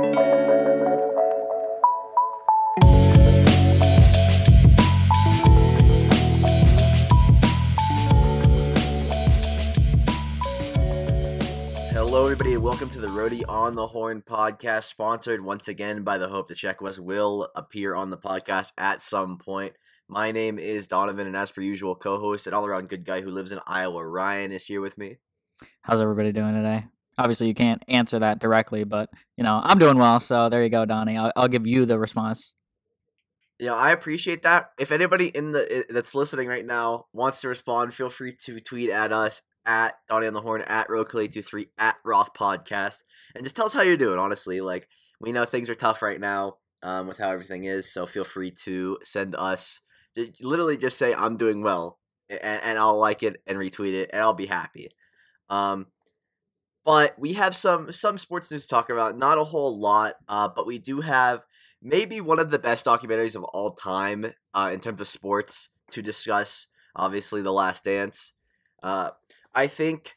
Hello, everybody, and welcome to the Roadie on the Horn podcast, sponsored once again by the Hope that Check West will appear on the podcast at some point. My name is Donovan, and as per usual, co-host and all-around good guy who lives in Iowa, Ryan, is here with me. How's everybody doing today? Obviously, you can't answer that directly, but you know I'm doing well. So there you go, Donnie. I'll, I'll give you the response. Yeah, I appreciate that. If anybody in the that's listening right now wants to respond, feel free to tweet at us at Donnie on the Horn at Roadclay23 at Roth Podcast, and just tell us how you're doing. Honestly, like we know things are tough right now um, with how everything is, so feel free to send us. Literally, just say I'm doing well, and, and I'll like it and retweet it, and I'll be happy. Um, but we have some some sports news to talk about. Not a whole lot, uh, but we do have maybe one of the best documentaries of all time uh, in terms of sports to discuss. Obviously, The Last Dance. Uh, I think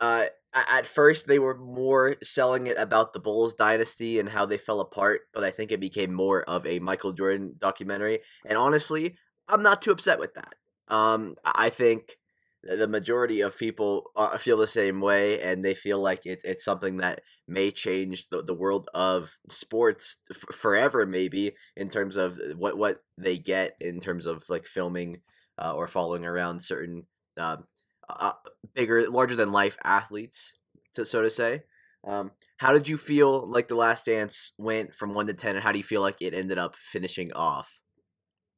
uh, at first they were more selling it about the Bulls dynasty and how they fell apart, but I think it became more of a Michael Jordan documentary. And honestly, I'm not too upset with that. Um, I think the majority of people uh, feel the same way and they feel like it, it's something that may change the, the world of sports f- forever maybe in terms of what what they get in terms of like filming uh, or following around certain uh, uh, bigger larger than life athletes to so to say. Um, how did you feel like the last dance went from 1 to 10 and how do you feel like it ended up finishing off?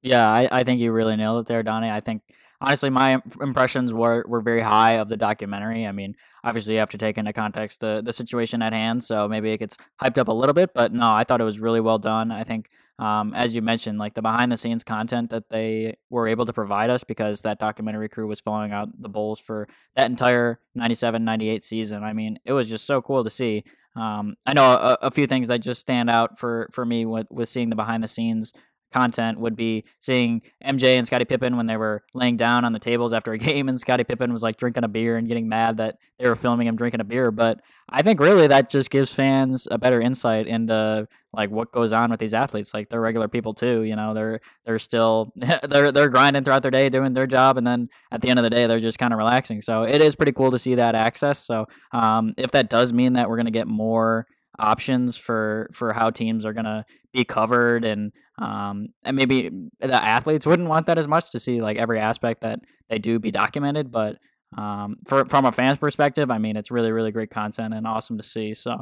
Yeah i, I think you really nailed it there donnie. I think honestly, my impressions were, were very high of the documentary. I mean, obviously, you have to take into context the, the situation at hand, so maybe it gets hyped up a little bit, but no, I thought it was really well done. I think, um, as you mentioned, like the behind the scenes content that they were able to provide us because that documentary crew was following out the Bulls for that entire 97 98 season. I mean, it was just so cool to see. Um, I know a, a, few things that just stand out for, for me with, with seeing the behind the scenes content would be seeing MJ and Scottie Pippen when they were laying down on the tables after a game, and Scottie Pippen was like drinking a beer and getting mad that they were filming him drinking a beer. But I think really that just gives fans a better insight into like what goes on with these athletes. Like they're regular people too, you know. They're they're still they're they're grinding throughout their day, doing their job, and then at the end of the day, they're just kind of relaxing. So it is pretty cool to see that access. So um, if that does mean that we're gonna get more options for for how teams are gonna be covered and um, and maybe the athletes wouldn't want that as much to see like every aspect that they do be documented. But um, for from a fan's perspective, I mean, it's really really great content and awesome to see. So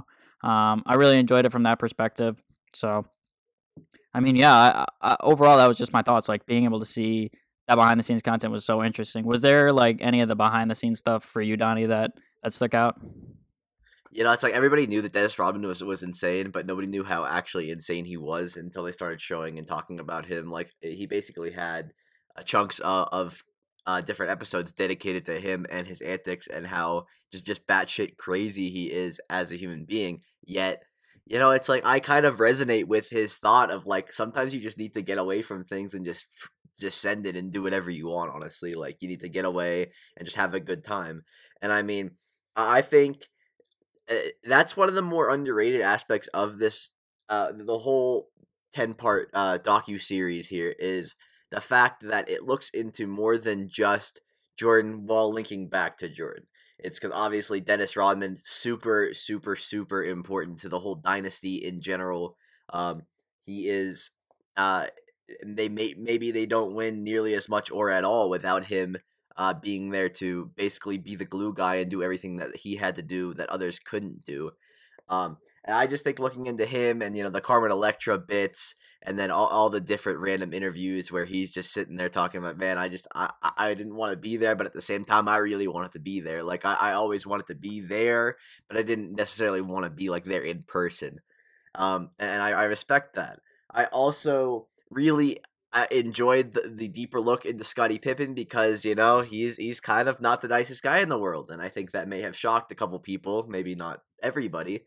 um, I really enjoyed it from that perspective. So I mean, yeah, I, I, overall that was just my thoughts. Like being able to see that behind the scenes content was so interesting. Was there like any of the behind the scenes stuff for you, Donnie, that that stuck out? You know, it's like everybody knew that Dennis Rodman was was insane, but nobody knew how actually insane he was until they started showing and talking about him. Like eh, he basically had uh, chunks uh, of uh, different episodes dedicated to him and his antics and how just just batshit crazy he is as a human being. Yet, you know, it's like I kind of resonate with his thought of like sometimes you just need to get away from things and just just send it and do whatever you want. Honestly, like you need to get away and just have a good time. And I mean, I think that's one of the more underrated aspects of this uh the whole 10 part uh docu series here is the fact that it looks into more than just Jordan while linking back to Jordan. It's because obviously Dennis Rodman super super super important to the whole dynasty in general. Um, he is uh, they may maybe they don't win nearly as much or at all without him uh, being there to basically be the glue guy and do everything that he had to do that others couldn't do. Um, and I just think looking into him and you know the Carmen Electra bits, and then all, all the different random interviews where he's just sitting there talking about, man, I just I, I didn't want to be there, but at the same time, I really wanted to be there. Like I, I always wanted to be there, but I didn't necessarily want to be like there in person. Um, and I, I respect that. I also really I enjoyed the, the deeper look into Scottie Pippen because you know he's he's kind of not the nicest guy in the world, and I think that may have shocked a couple people, maybe not everybody,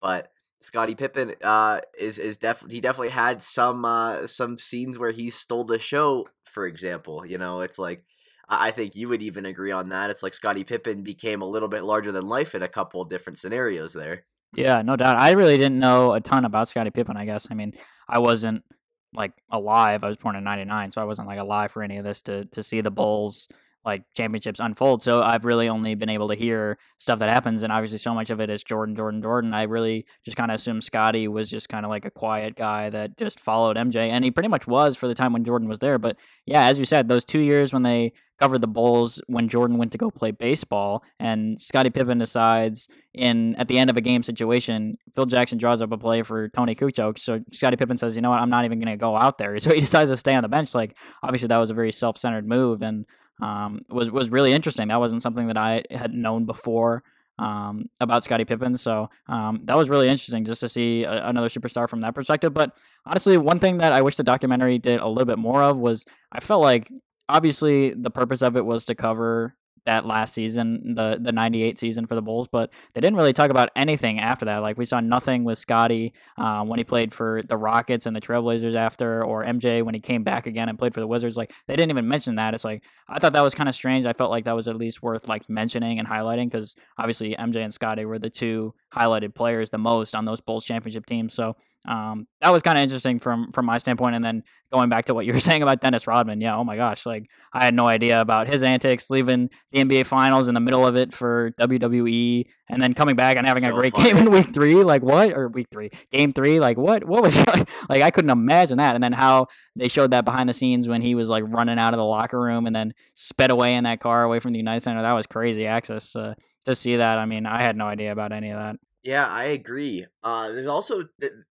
but Scottie Pippen uh, is is definitely he definitely had some uh, some scenes where he stole the show. For example, you know it's like I think you would even agree on that. It's like Scottie Pippen became a little bit larger than life in a couple different scenarios there. Yeah, no doubt. I really didn't know a ton about Scottie Pippen. I guess. I mean, I wasn't like alive. I was born in '99, so I wasn't like alive for any of this to to see the Bulls like championships unfold. So I've really only been able to hear stuff that happens, and obviously so much of it is Jordan, Jordan, Jordan. I really just kind of assumed Scottie was just kind of like a quiet guy that just followed MJ, and he pretty much was for the time when Jordan was there. But yeah, as you said, those two years when they covered the Bulls when Jordan went to go play baseball, and Scottie Pippen decides in at the end of a game situation, Phil Jackson draws up a play for Toni Kukoc. So Scottie Pippen says, "You know what? I'm not even going to go out there." So he decides to stay on the bench. Like obviously that was a very self-centered move, and um, was was really interesting. That wasn't something that I had known before um, about Scottie Pippen. So um, that was really interesting just to see a, another superstar from that perspective. But honestly, one thing that I wish the documentary did a little bit more of was I felt like obviously the purpose of it was to cover that last season, the the '98 season for the Bulls, but they didn't really talk about anything after that. Like we saw nothing with Scottie uh, when he played for the Rockets and the Trailblazers after, or MJ when he came back again and played for the Wizards. Like they didn't even mention that. It's like I thought that was kind of strange. I felt like that was at least worth like mentioning and highlighting because obviously MJ and Scottie were the two highlighted players the most on those Bulls championship teams. So um, that was kind of interesting from from my standpoint. And then going back to what you were saying about Dennis Rodman, yeah, oh my gosh, like I had no idea about his antics, leaving the NBA Finals in the middle of it for WWE, and then coming back and having so a great funny. game in Week Three. Like what? Or Week Three, Game Three? Like what? What was like? I couldn't imagine that. And then how they showed that behind the scenes when he was like running out of the locker room and then sped away in that car away from the United Center. That was crazy access uh, to see that. I mean, I had no idea about any of that. Yeah, I agree. Uh, there's also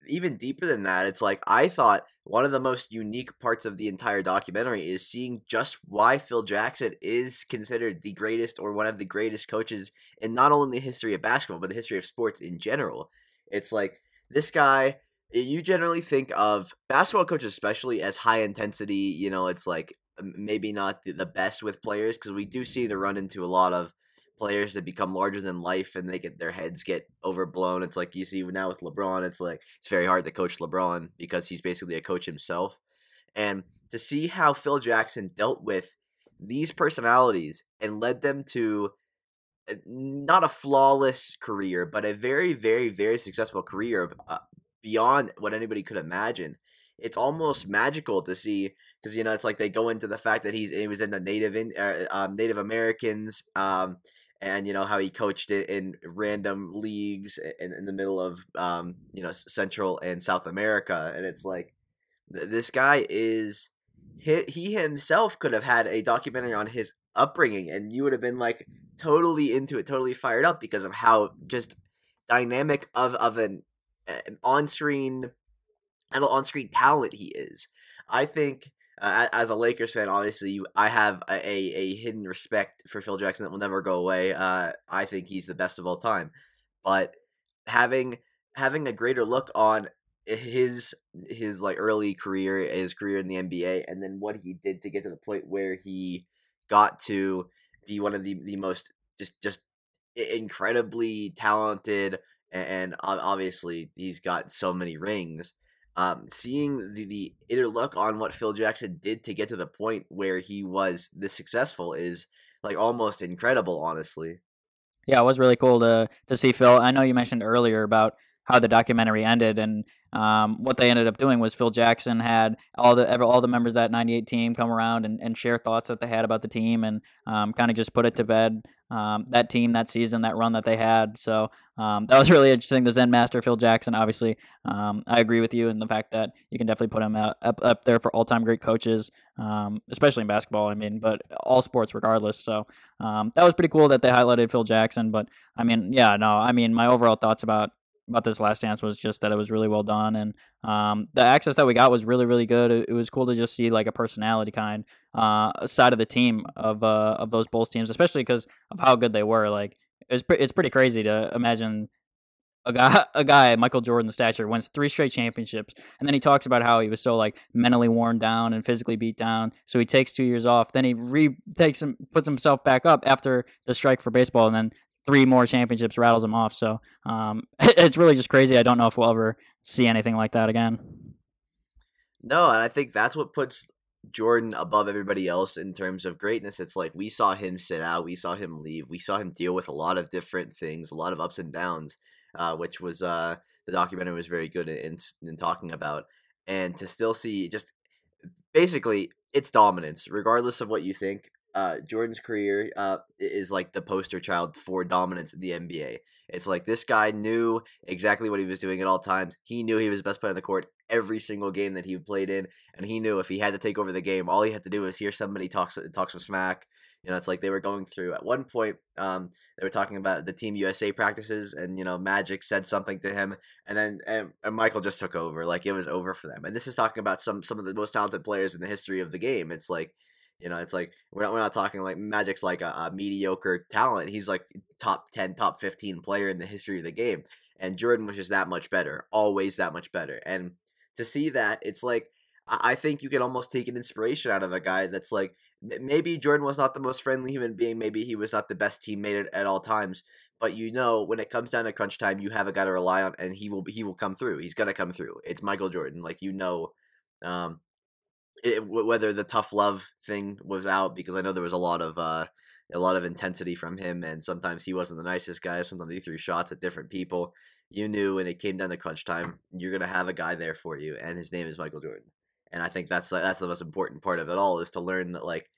even deeper than that. It's like I thought one of the most unique parts of the entire documentary is seeing just why Phil Jackson is considered the greatest or one of the greatest coaches in not only the history of basketball but the history of sports in general. It's like this guy. You generally think of basketball coaches, especially as high intensity. You know, it's like maybe not the best with players because we do seem to run into a lot of players that become larger than life and they get their heads get overblown. It's like you see now with LeBron, it's like it's very hard to coach LeBron because he's basically a coach himself. And to see how Phil Jackson dealt with these personalities and led them to not a flawless career, but a very, very, very successful career uh, beyond what anybody could imagine. It's almost magical to see because you know it's like they go into the fact that he's he was in the Native in, uh, um, Native Americans. Um, and you know how he coached it in random leagues in, in the middle of um, you know Central and South America, and it's like th- this guy is he, he himself could have had a documentary on his upbringing, and you would have been like totally into it, totally fired up because of how just dynamic of of an, an on screen an on screen talent he is. I think uh, as a Lakers fan, obviously, I have a, a, hidden respect for Phil Jackson that will never go away. Uh, I think he's the best of all time, but having having a greater look on his his like early career, his career in the NBA, and then what he did to get to the point where he got to be one of the the most just just incredibly talented, and obviously he's got so many rings um, seeing the, the inner look on what Phil Jackson did to get to the point where he was this successful is like almost incredible, honestly. Yeah, it was really cool to to see Phil. I know you mentioned earlier about how the documentary ended, and um, what they ended up doing was Phil Jackson had all the all the members of that '98 team come around and, and share thoughts that they had about the team, and um, kind of just put it to bed. Um, that team, that season, that run that they had. So um, that was really interesting. The Zen Master Phil Jackson, obviously, um, I agree with you in the fact that you can definitely put him up up there for all time great coaches, um, especially in basketball. I mean, but all sports regardless. So that was pretty cool that they highlighted Phil Jackson. But I mean, yeah, no, I mean, my overall thoughts about about this last dance was just that it was really well done and um, the access that we got was really really good it, it, was cool to just see like a personality kind uh, side of the team of uh, of those Bulls teams especially because of how good they were like it's, pre- it's pretty crazy to imagine a guy, a guy, Michael Jordan, the stature, wins three straight championships, and then he talks about how he was so like mentally worn down and physically beat down. So he takes two years off. Then he re takes him, puts himself back up after the strike for baseball, and then three more championships rattles him off. So um, it's really just crazy. I don't know if we'll ever see anything like that again. No, and I think that's what puts Jordan above everybody else in terms of greatness. It's like we saw him sit out, we saw him leave, we saw him deal with a lot of different things, a lot of ups and downs. uh, which was uh, the documentary was very good in, in talking about, and to still see just basically it's dominance, regardless of what you think. Uh, Jordan's career uh, is like the poster child for dominance in the NBA. It's like this guy knew exactly what he was doing at all times. He knew he was the best player on the court every single game that he played in, and he knew if he had to take over the game, all he had to do was hear somebody talk talk some smack. You know, it's like they were going through at one point. Um, they were talking about the Team USA practices, and you know, Magic said something to him, and then and, and Michael just took over. Like it was over for them. And this is talking about some some of the most talented players in the history of the game. It's like you know, it's like we're not, we're not talking like Magic's like a, a, mediocre talent. He's like top 10, top 15 player in the history of the game. And Jordan was just that much better, always that much better. And to see that, it's like, I think you can almost take an inspiration out of a guy that's like, maybe Jordan was not the most friendly human being. Maybe he was not the best teammate at, at all times. But you know, when it comes down to crunch time, you have a guy to rely on, and he will he will come through. He's gonna come through. It's Michael Jordan, like you know. Um, it, whether the tough love thing was out because I know there was a lot of uh, a lot of intensity from him, and sometimes he wasn't the nicest guy. Sometimes he threw shots at different people. You knew when it came down to crunch time, you're gonna have a guy there for you, and his name is Michael Jordan. And I think that's that's the most important part of it all is to learn that like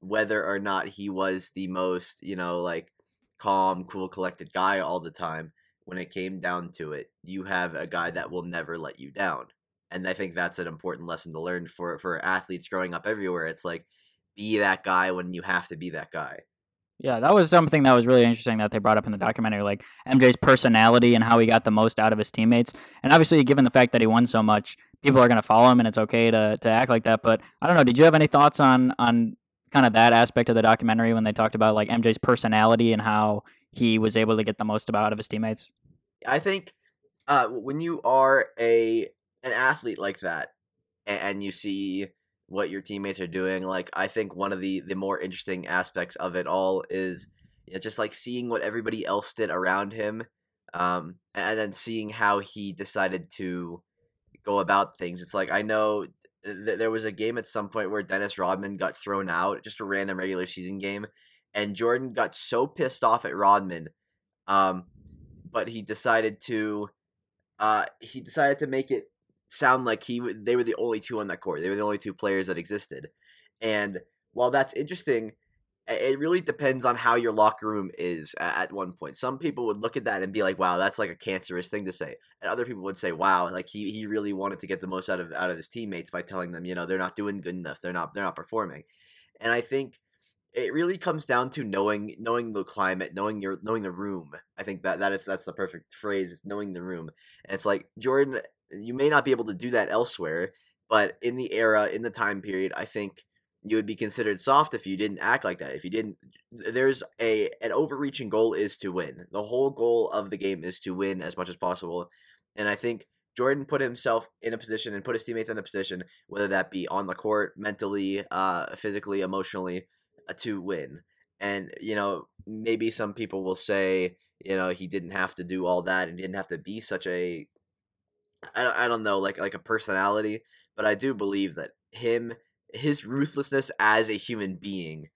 whether or not he was the most you know like calm, cool, collected guy all the time. When it came down to it, you have a guy that will never let you down and I think that's an important lesson to learn for for athletes growing up everywhere. It's like be that guy when you have to be that guy. Yeah, that was something that was really interesting that they brought up in the documentary, like MJ's personality and how he got the most out of his teammates. And obviously, given the fact that he won so much, people are going to follow him, and it's okay to to act like that. But I don't know. Did you have any thoughts on on kind of that aspect of the documentary when they talked about like MJ's personality and how he was able to get the most out of his teammates? I think uh, when you are a an athlete like that and, you see what your teammates are doing like i think one of the the more interesting aspects of it all is you know, just like seeing what everybody else did around him um, and then seeing how he decided to go about things. It's like i know th- there was a game at some point where dennis rodman got thrown out just a random regular season game and jordan got so pissed off at rodman um, but he decided to uh, he decided to make it sound like he they were the only two on that court. They were the only two players that existed. And while that's interesting, it really depends on how your locker room is at one point. Some people would look at that and be like, "Wow, that's like a cancerous thing to say," and other people would say, "Wow, like he, he really wanted to get the most out of out of his teammates by telling them, you know, they're not doing good enough, they're not they're not performing." And I think it really comes down to knowing knowing the climate, knowing your knowing the room. I think that that is that's the perfect phrase, knowing the room. And it's like Jordan you may not be able to do that elsewhere, but in the era, in the time period, I think you would be considered soft if you didn't act like that. If you didn't, there's a an overreaching goal is to win. The whole goal of the game is to win as much as possible, and I think Jordan put himself in a position and put his teammates in a position, whether that be on the court, mentally, uh, physically, emotionally, uh, to win. And you know, maybe some people will say, you know, he didn't have to do all that and didn't have to be such a I, I don't know like like a personality, but I do believe that him his ruthlessness as a human being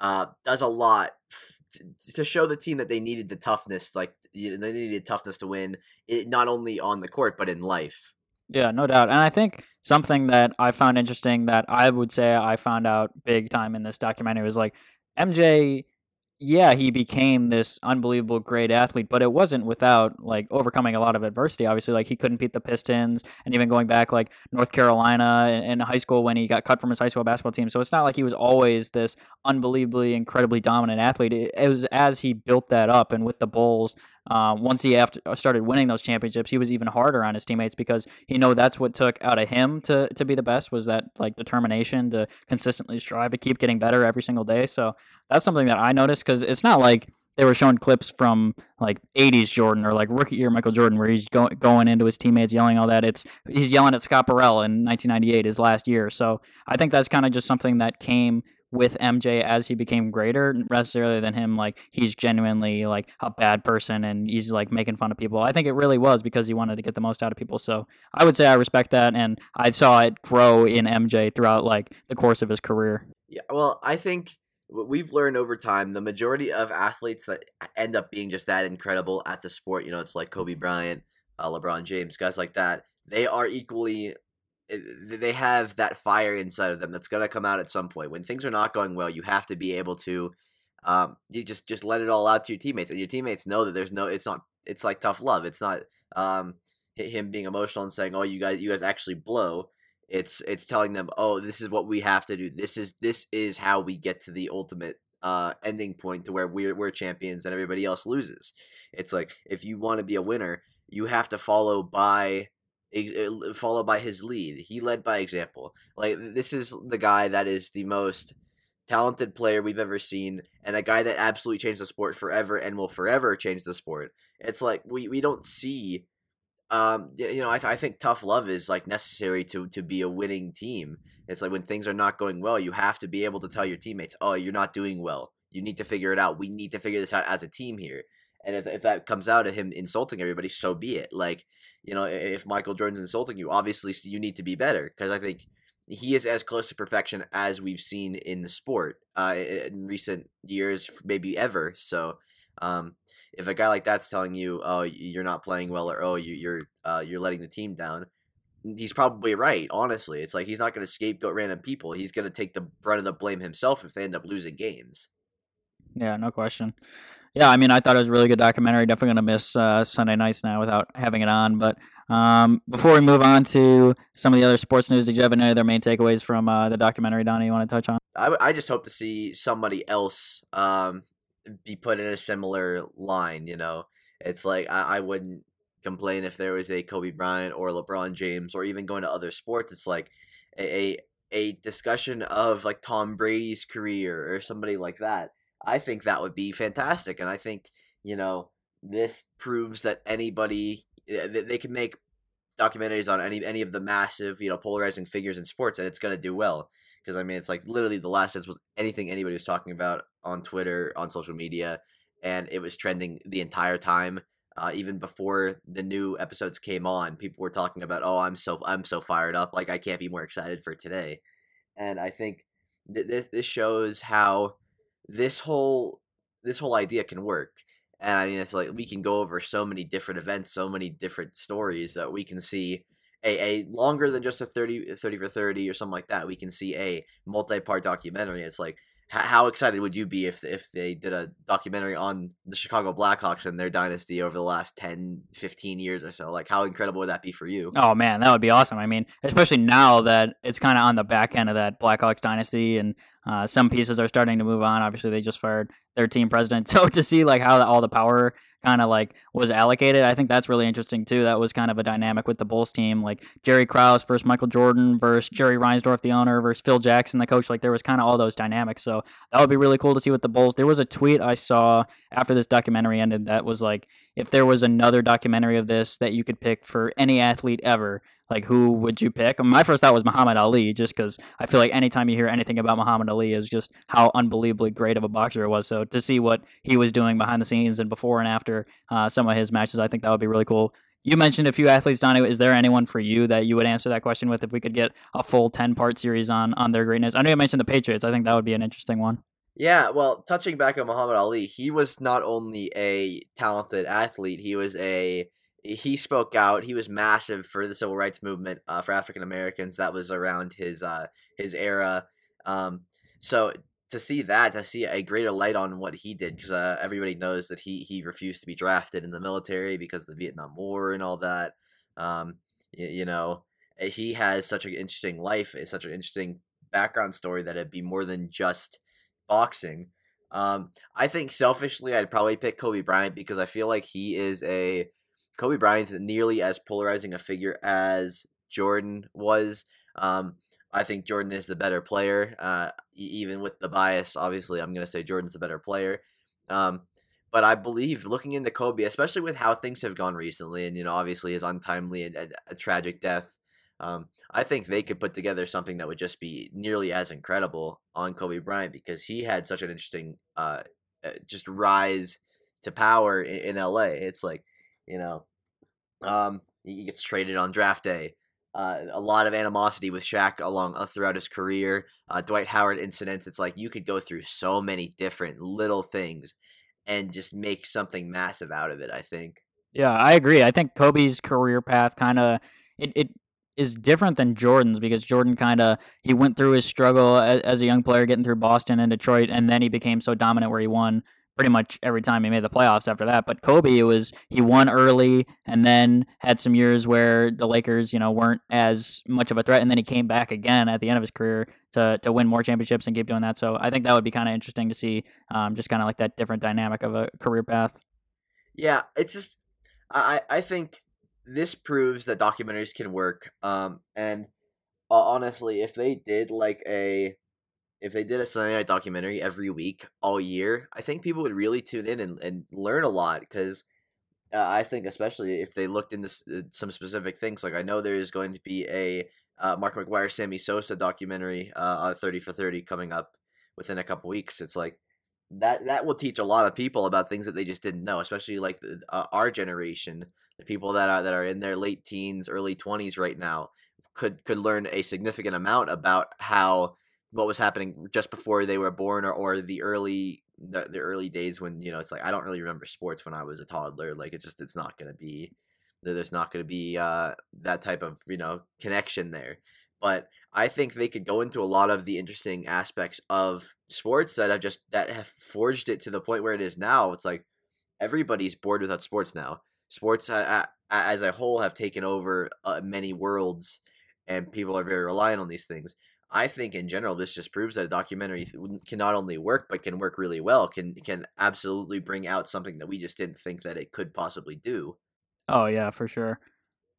uh, does a lot f- to show the team that they needed the toughness, like you know, they needed toughness to win, it, not only on the court but in life. Yeah, no doubt. And I think something that I found interesting that I would say I found out big time in this documentary was like MJ yeah, he became this unbelievable great athlete, but it wasn't without like overcoming a lot of adversity. Obviously, like he couldn't beat the Pistons, and even going back like North Carolina in, high school when he got cut from his high school basketball team. So it's not like he was always this unbelievably, incredibly dominant athlete. It, it was as he built that up, and with the Bulls, uh, once he after uh, started winning those championships, he was even harder on his teammates because he know that's what took out of him to to be the best was that like determination to consistently strive to keep getting better every single day. So that's something that I noticed because it's not like they were showing clips from like 80s Jordan or like rookie year Michael Jordan where he's go- going into his teammates yelling all that. It's he's yelling at Scott Burrell in 1998, his last year. So I think that's kind of just something that came with MJ as he became greater, necessarily than him like he's genuinely like a bad person and he's like making fun of people. I think it really was because he wanted to get the most out of people. So I would say I respect that, and I saw it grow in MJ throughout like the course of his career. Yeah, well, I think what we've learned over time the majority of athletes that end up being just that incredible at the sport, you know, it's like Kobe Bryant, uh, LeBron James, guys like that. They are equally they have that fire inside of them that's going to come out at some point. When things are not going well, you have to be able to um, you just just let it all out to your teammates, and your teammates know that there's no. It's not. It's like tough love. It's not um, him being emotional and saying, "Oh, you guys, you guys actually blow." It's it's telling them, "Oh, this is what we have to do. This is this is how we get to the ultimate uh, ending point to where we're we're champions and everybody else loses." It's like if you want to be a winner, you have to follow by follow by his lead. He led by example. Like this is the guy that is the most talented player we've ever seen and a guy that absolutely changed the sport forever and will forever change the sport. It's like we, we don't see um you know I, th- I think tough love is like necessary to to be a winning team. It's like when things are not going well, you have to be able to tell your teammates, "Oh, you're not doing well. You need to figure it out. We need to figure this out as a team here." And if, if that comes out of him insulting everybody, so be it. Like, you know, if Michael Jordan's insulting you, obviously you need to be better because I think he is as close to perfection as we've seen in the sport uh, in recent years, maybe ever. So, um, if a guy like that's telling you, "Oh, you're not playing well," or "Oh, you, are uh, you're letting the team down," he's probably right. Honestly, it's like he's not going to scapegoat random people. He's going to take the brunt of the blame himself if they end up losing games. Yeah, no question. Yeah, I mean, I thought it was a really good documentary. Definitely gonna miss uh, Sunday nights now without having it on. But um, before we move on to some of the other sports news, did you have any other main takeaways from uh, the documentary, Donnie? You want to touch on? I, I just hope to see somebody else um, be put in a similar line. You know, it's like I, I wouldn't complain if there was a Kobe Bryant or LeBron James or even going to other sports. It's like a, a a discussion of like Tom Brady's career or somebody like that I think that would be fantastic. And I think, you know, this proves that anybody eh, they can make documentaries on any any of the massive, you know, polarizing figures in sports and it's going to do well. Because I mean, it's like literally the last dance was anything anybody was talking about on Twitter, on social media, and it was trending the entire time. Uh, even before the new episodes came on, people were talking about, "Oh, I'm so I'm so fired up! Like I can't be more excited for today." And I think th- this this shows how this whole this whole idea can work. And I mean, it's like we can go over so many different events, so many different stories that we can see a, a longer than just a 30, 30 for 30 or something like that. We can see a multi part documentary. It's like, how excited would you be if if they did a documentary on the Chicago Blackhawks and their dynasty over the last 10, 15 years or so? Like, how incredible would that be for you? Oh, man, that would be awesome. I mean, especially now that it's kind of on the back end of that Blackhawks dynasty and uh, some pieces are starting to move on. Obviously, they just fired their team president. So to see like how all the power kind of like was allocated, I think that's really interesting too. That was kind of a dynamic with the Bulls team, like Jerry Krause versus Michael Jordan versus Jerry Reinsdorf, the owner, versus Phil Jackson, the coach. Like there was kind of all those dynamics. So that would be really cool to see with the Bulls. There was a tweet I saw after this documentary ended that was like, if there was another documentary of this that you could pick for any athlete ever like who would you pick? My first thought was Muhammad Ali, just because I feel like anytime you hear anything about Muhammad Ali is just how unbelievably great of a boxer it was. So to see what he was doing behind the scenes and before and after uh, some of his matches, I think that would be really cool. You mentioned a few athletes, Donnie. Is there anyone for you that you would answer that question with if we could get a full ten part series on on their greatness? I know you mentioned the Patriots. I think that would be an interesting one. Yeah, well, touching back on Muhammad Ali, he was not only a talented athlete, he was a he spoke out. He was massive for the civil rights movement uh, for African Americans. That was around his uh, his era. Um, so to see that, to see a greater light on what he did, because uh, everybody knows that he he refused to be drafted in the military because of the Vietnam War and all that. Um, you, you know, he has such an interesting life, eh, such an interesting background story that it'd be more than just boxing. Um, I think selfishly, I'd probably pick Kobe Bryant because I feel like he is a Kobe Bryant's nearly as polarizing a figure as Jordan was. Um, I think Jordan is the better player. Uh, even with the bias, obviously, I'm going to say Jordan's the better player. Um, but I believe looking into Kobe, especially with how things have gone recently, and you know, obviously his untimely and a, a tragic death, um, I think they could put together something that would just be nearly as incredible on Kobe Bryant because he had such an interesting, uh, uh just rise to power in, in LA. It's like, you know, um, he gets traded on draft day. uh, a lot of animosity with Shaq along uh, throughout his career. Uh, Dwight Howard incidents. It's like you could go through so many different little things and just make something massive out of it. I think. Yeah, I agree. I think Kobe's career path kind of it, it is different than Jordan's because Jordan kind of he went through his struggle as, as, a young player getting through Boston and Detroit, and then he became so dominant where he won pretty much every time he made the playoffs after that. But Kobe, it was he won early and then had some years where the Lakers, you know, weren't as much of a threat, and then he came back again at the end of his career to to win more championships and keep doing that. So I think that would be kind of interesting to see, um, just kind of like that different dynamic of a career path. Yeah, it's just I I think this proves that documentaries can work. Um, and uh, honestly, if they did like a if they did a Sunday night documentary every week all year, I think people would really tune in and, and learn a lot because uh, I think especially if they looked into uh, some specific things. Like I know there is going to be a uh, Mark McGwire, Sammy Sosa documentary, uh, thirty for thirty coming up within a couple weeks. It's like that that will teach a lot of people about things that they just didn't know, especially like the, uh, our generation, the people that are that are in their late teens, early twenties right now, could could learn a significant amount about how what was happening just before they were born or, or the early the, the early days when you know it's like I don't really remember sports when I was a toddler. Like it's just it's not gonna be there's not gonna be uh, that type of you know connection there. But I think they could go into a lot of the interesting aspects of sports that have just that have forged it to the point where it is now. It's like everybody's bored without sports now. Sports uh, as a whole have taken over uh, many worlds, and people are very reliant on these things. I think in general, this just proves that a documentary can not only work but can work really well. Can can absolutely bring out something that we just didn't think that it could possibly do. Oh yeah, for sure.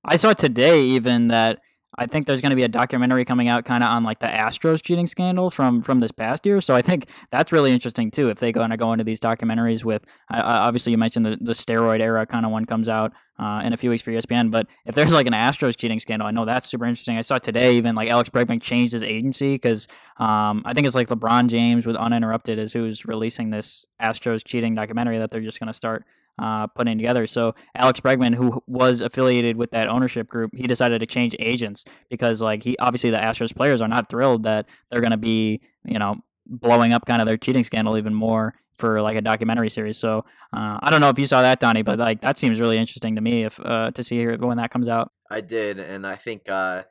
I saw today even that I think there's going to be a documentary coming out kind of on like the Astros cheating scandal from from this past year. So I think that's really interesting too. If they go and go into these documentaries with, uh, obviously you mentioned the, the steroid era kind of one comes out uh, in a few weeks for ESPN. But if there's like an Astros cheating scandal, I know that's super interesting. I saw today even like Alex Bregman changed his agency because um, I think it's like LeBron James with Uninterrupted is who's releasing this Astros cheating documentary that they're just going to start uh, putting together. So Alex Bregman, who was affiliated with that ownership group, he decided to change agents because like he obviously the Astros players are not thrilled that they're going to be you know blowing up kind of their cheating scandal even more for like a documentary series. So uh, I don't know if you saw that, Donnie, but like that seems really interesting to me if uh, to see when that comes out. I did, and I think uh,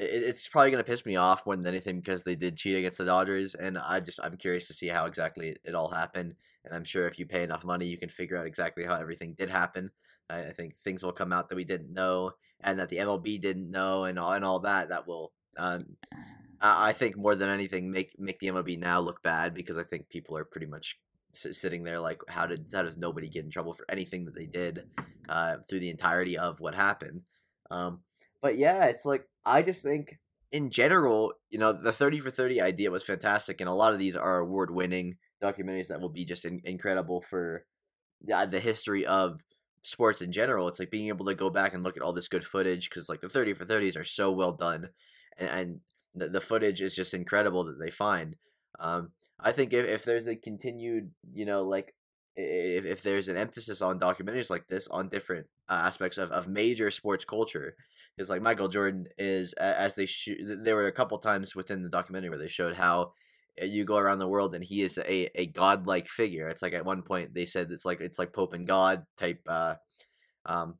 it, it's probably gonna piss me off more than anything because they did cheat against the Dodgers, and I just I'm curious to see how exactly it, all happened. And I'm sure if you pay enough money, you can figure out exactly how everything did happen. I, I think things will come out that we didn't know, and that the MLB didn't know, and all and all that. That will, um, I, I think more than anything, make make the MLB now look bad because I think people are pretty much sitting there like how did how does nobody get in trouble for anything that they did uh, through the entirety of what happened um, but yeah, it's like I just think in general, you know, the 30 for 30 idea was fantastic and a lot of these are award-winning documentaries that will be just in- incredible for the, the history of sports in general. It's like being able to go back and look at all this good footage cuz like the 30 for 30s are so well done and, and the, the footage is just incredible that they find. Um, I think if, if there's a continued, you know, like if, if there's an emphasis on documentaries like this on different uh, aspects of, of major sports culture because like michael jordan is as they shoot there were a couple times within the documentary where they showed how uh, you go around the world and he is a, a godlike figure. It's like at one point they said it's like it's like pope and god type uh um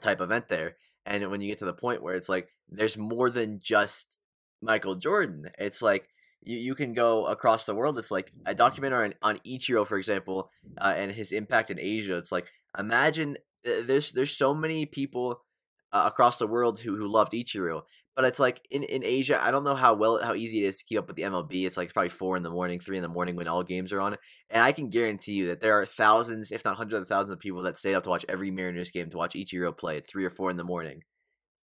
type event there and when you get to the point where it's like there's more than just michael jordan it's like you, you can go across the world. It's like a documentary on, on Ichiro, for example, uh, and his impact in Asia. It's like imagine uh, there's there's so many people uh, across the world who who loved Ichiro, but it's like in, in Asia, I don't know how well how easy it is to keep up with the MLB. It's like probably four in the morning, three in the morning when all games are on, and I can guarantee you that there are thousands, if not hundreds of thousands, of people that stayed up to watch every Mariners game to watch Ichiro play at three or four in the morning.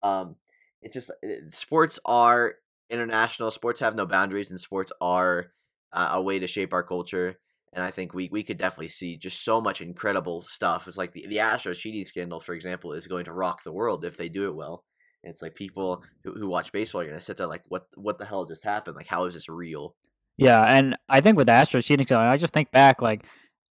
Um, it's just sports are international sports have no boundaries and sports are uh, a way to shape our culture and I think we, we could definitely see just so much incredible stuff. It's like the the Astros cheating scandal, for example, is going to rock the world if they do it well. And it's like people who, who watch baseball are going to sit there like, what what the hell just happened? Like, how is this real? Yeah, and I think with the Astros cheating scandal, I just think back like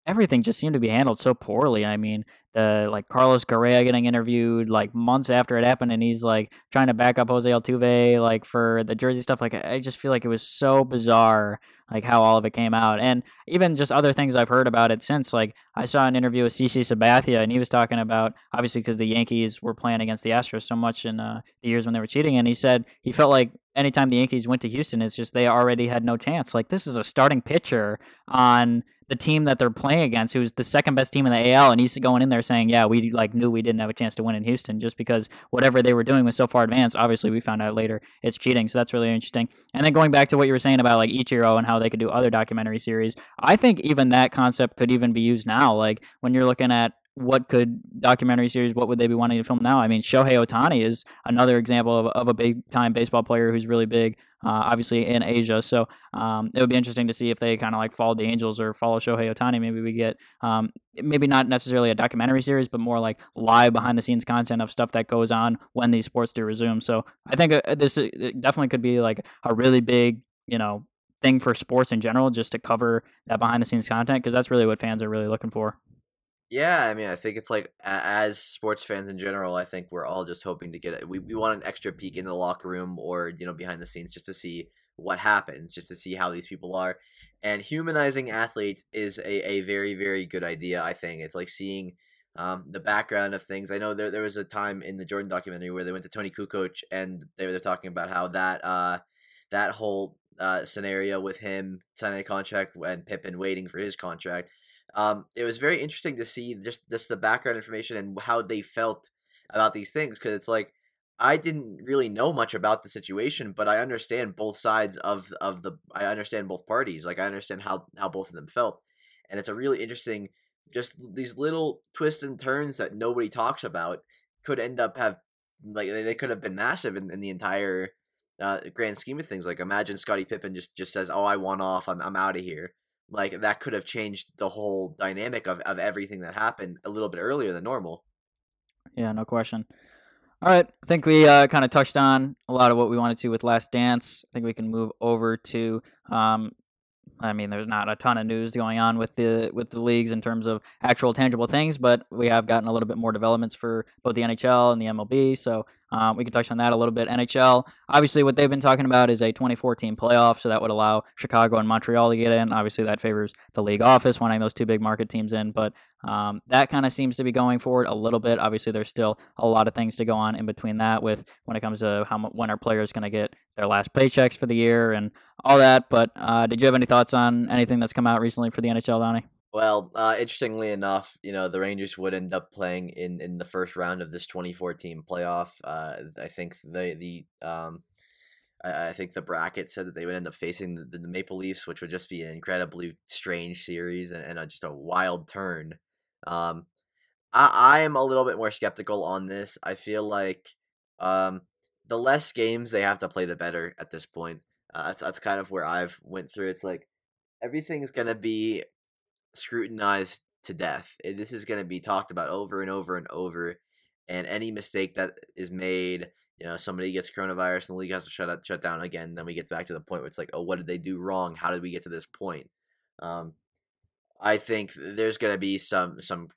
everything just seemed to be handled so poorly. I mean, the like Carlos Correa getting interviewed like months after it happened, and he's like trying to back up Jose Altuve like for the jersey stuff. Like I just feel like it was so bizarre, like how all of it came out, and even just other things I've heard about it since. Like I saw an interview with CC Sabathia, and he was talking about obviously because the Yankees were playing against the Astros so much in uh, the years when they were cheating, and he said he felt like anytime the Yankees went to Houston, it's just they already had no chance. Like this is a starting pitcher on the team that they're playing against, who's the second best team in the AL, and he's going in there saying, "Yeah, we like knew we didn't have a chance to win in Houston just because whatever they were doing was so far advanced." Obviously, we found out later it's cheating, so that's really interesting. And then going back to what you were saying about like Ichiro and how they could do other documentary series, I think even that concept could even be used now. Like when you're looking at what could documentary series what would they be wanting to film now? I mean shohei ohtani is another example of, of a big time baseball player who's really big uh, obviously in asia. So um, it would be interesting to see if they kind of like follow the angels or follow shohei ohtani. Maybe we get um, maybe not necessarily a documentary series but more like live behind the scenes content of stuff that goes on when these sports do resume. So i think uh, this definitely could be like a really big you know thing for sports in general just to cover that behind the scenes content because that's really what fans are really looking for yeah, I mean, I think it's like as sports fans in general, I think we're all just hoping to get it. We we want an extra peek in the locker room or you know behind the scenes just to see what happens, just to see how these people are. And humanizing athletes is a, a very very good idea. I think it's like seeing um, the background of things. I know there there was a time in the Jordan documentary where they went to Toni Kukoc and they were talking about how that uh that whole uh, scenario with him signing a contract and Pippen waiting for his contract um, it was very interesting to see just just the background information and how they felt about these things because it's like I didn't really know much about the situation, but I understand both sides of of the I understand both parties. Like I understand how how both of them felt, and it's a really interesting just these little twists and turns that nobody talks about could end up have like they could have been massive in, in the entire uh, grand scheme of things. Like imagine Scottie Pippen just just says, "Oh, I want off. I'm I'm out of here." Like that could have changed the whole dynamic of, of everything that happened a little bit earlier than normal. Yeah, no question. All right, I think we uh, kind of touched on a lot of what we wanted to with Last Dance. I think we can move over to um, I mean, there's not a ton of news going on with the with the leagues in terms of actual tangible things, but we have gotten a little bit more developments for both the NHL and the MLB. So um, we can touch on that a little bit. NHL, obviously, what they've been talking about is a 2014 playoff, so that would allow Chicago and Montreal to get in. Obviously, that favors the league office wanting those two big market teams in, but um, that kind of seems to be going forward a little bit. Obviously, there's still a lot of things to go on in between that with when it comes to how when our players going to get their last paychecks for the year and all that. But uh, did you have any thoughts on anything that's come out recently for the NHL, Donnie? Well, uh, interestingly enough, you know the Rangers would end up playing in, in the first round of this 2014 playoff. Uh, I think the the um, I, I, think the bracket said that they would end up facing the, the, Maple Leafs, which would just be an incredibly strange series and, and a, just a wild turn. Um, I I am a little bit more skeptical on this. I feel like um, the less games they have to play, the better at this point. Uh, that's that's kind of where I've went through. It's like everything's gonna be scrutinized to death. This is to be talked about over and over and over. And any mistake that is made, you know, somebody gets coronavirus and the league has to shut up, shut down again. Then we get back to the point where it's like, oh, what did they do wrong? How did we get to this point? Um, I think there's going to be some some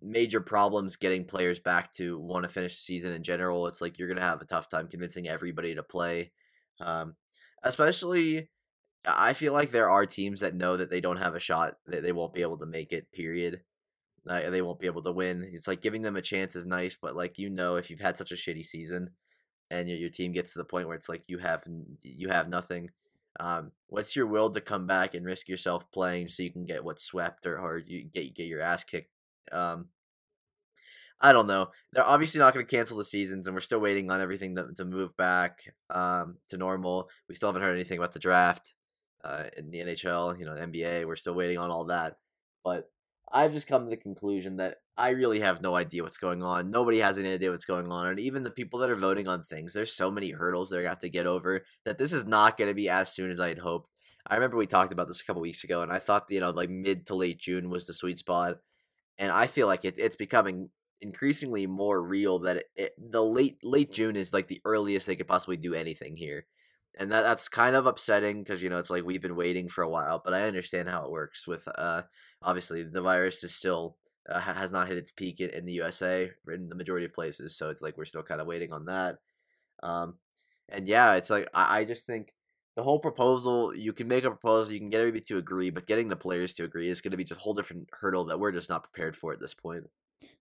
major problems getting players back to want to finish the season in general. It's like you're going to have a tough time convincing everybody to play, um, especially I feel like there are teams that know that they don't have a shot, that they won't be able to make it. Period. They won't be able to win. It's like giving them a chance is nice, but like you know, if you've had such a shitty season, and your, your team gets to the point where it's like you have you have nothing, um, what's your will to come back and risk yourself playing so you can get what swept or, or you get get your ass kicked? Um, I don't know. They're obviously not going to cancel the seasons, and we're still waiting on everything to, to move back um, to normal. We still haven't heard anything about the draft uh, in the NHL, you know, NBA. We're still waiting on all that. But I've just come to the conclusion that I really have no idea what's going on. Nobody has any idea what's going on. And even the people that are voting on things, there's so many hurdles they're going to have to get over that this is not going to be as soon as I'd hoped. I remember we talked about this a couple weeks ago, and I thought, you know, like mid to late June was the sweet spot. And I feel like it, it's becoming increasingly more real that it, it, the late late June is like the earliest they could possibly do anything here and that that's kind of upsetting because you know it's like we've been waiting for a while, but I understand how it works. With uh, obviously the virus is still uh, has not hit its peak in, in, the USA in the majority of places, so it's like we're still kind of waiting on that. Um, and yeah, it's like I, I just think the whole proposal you can make a proposal, you can get everybody to agree, but getting the players to agree is going to be just a whole different hurdle that we're just not prepared for at this point.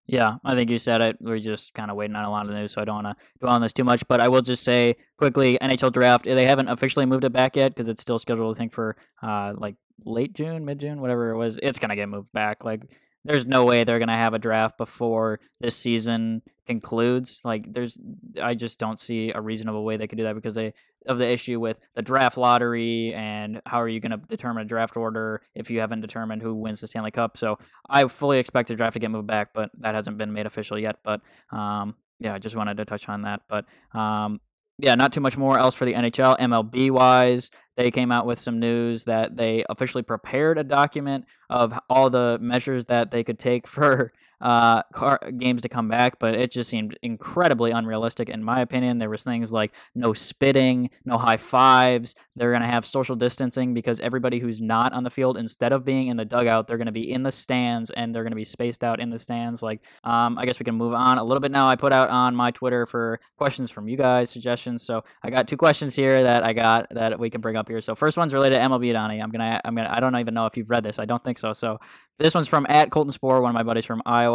Yeah, I think you said it. We're just kind of waiting on a lot of news, so I don't want to dwell on this too much. But I will just say quickly, NHL draft. They haven't officially moved it back yet because it's still scheduled, I think, for uh, like late June, mid June, whatever it was. It's gonna get moved back. Like there's no way they're going to have a draft before this season concludes. Like there's I just don't see a reasonable way they could do that because they of the issue with the draft lottery and how are you going to determine a draft order if you haven't determined who wins the Stanley Cup. So I fully expect the draft to get moved back, but that hasn't been made official yet. But um, yeah, I just wanted to touch on that. But um, yeah, not too much more else for the NHL. MLB wise, they came out with some news that they officially prepared a document of all the measures that they could take for uh, car- games to come back, but it just seemed incredibly unrealistic in my opinion. There was things like no spitting, no high fives. They're going to have social distancing because everybody who's not on the field, instead of being in the dugout, they're going to be in the stands and they're going to be spaced out in the stands. Like, um, I guess we can move on a little bit now. I put out on my Twitter for questions from you guys, suggestions. So I got two questions here that I got that we can bring up here. So first one's related to MLB Donnie. I'm gonna, I'm gonna, I don't even know if you've read this. I don't think so. So this one's from at Colton Spore, one of my buddies from Iowa.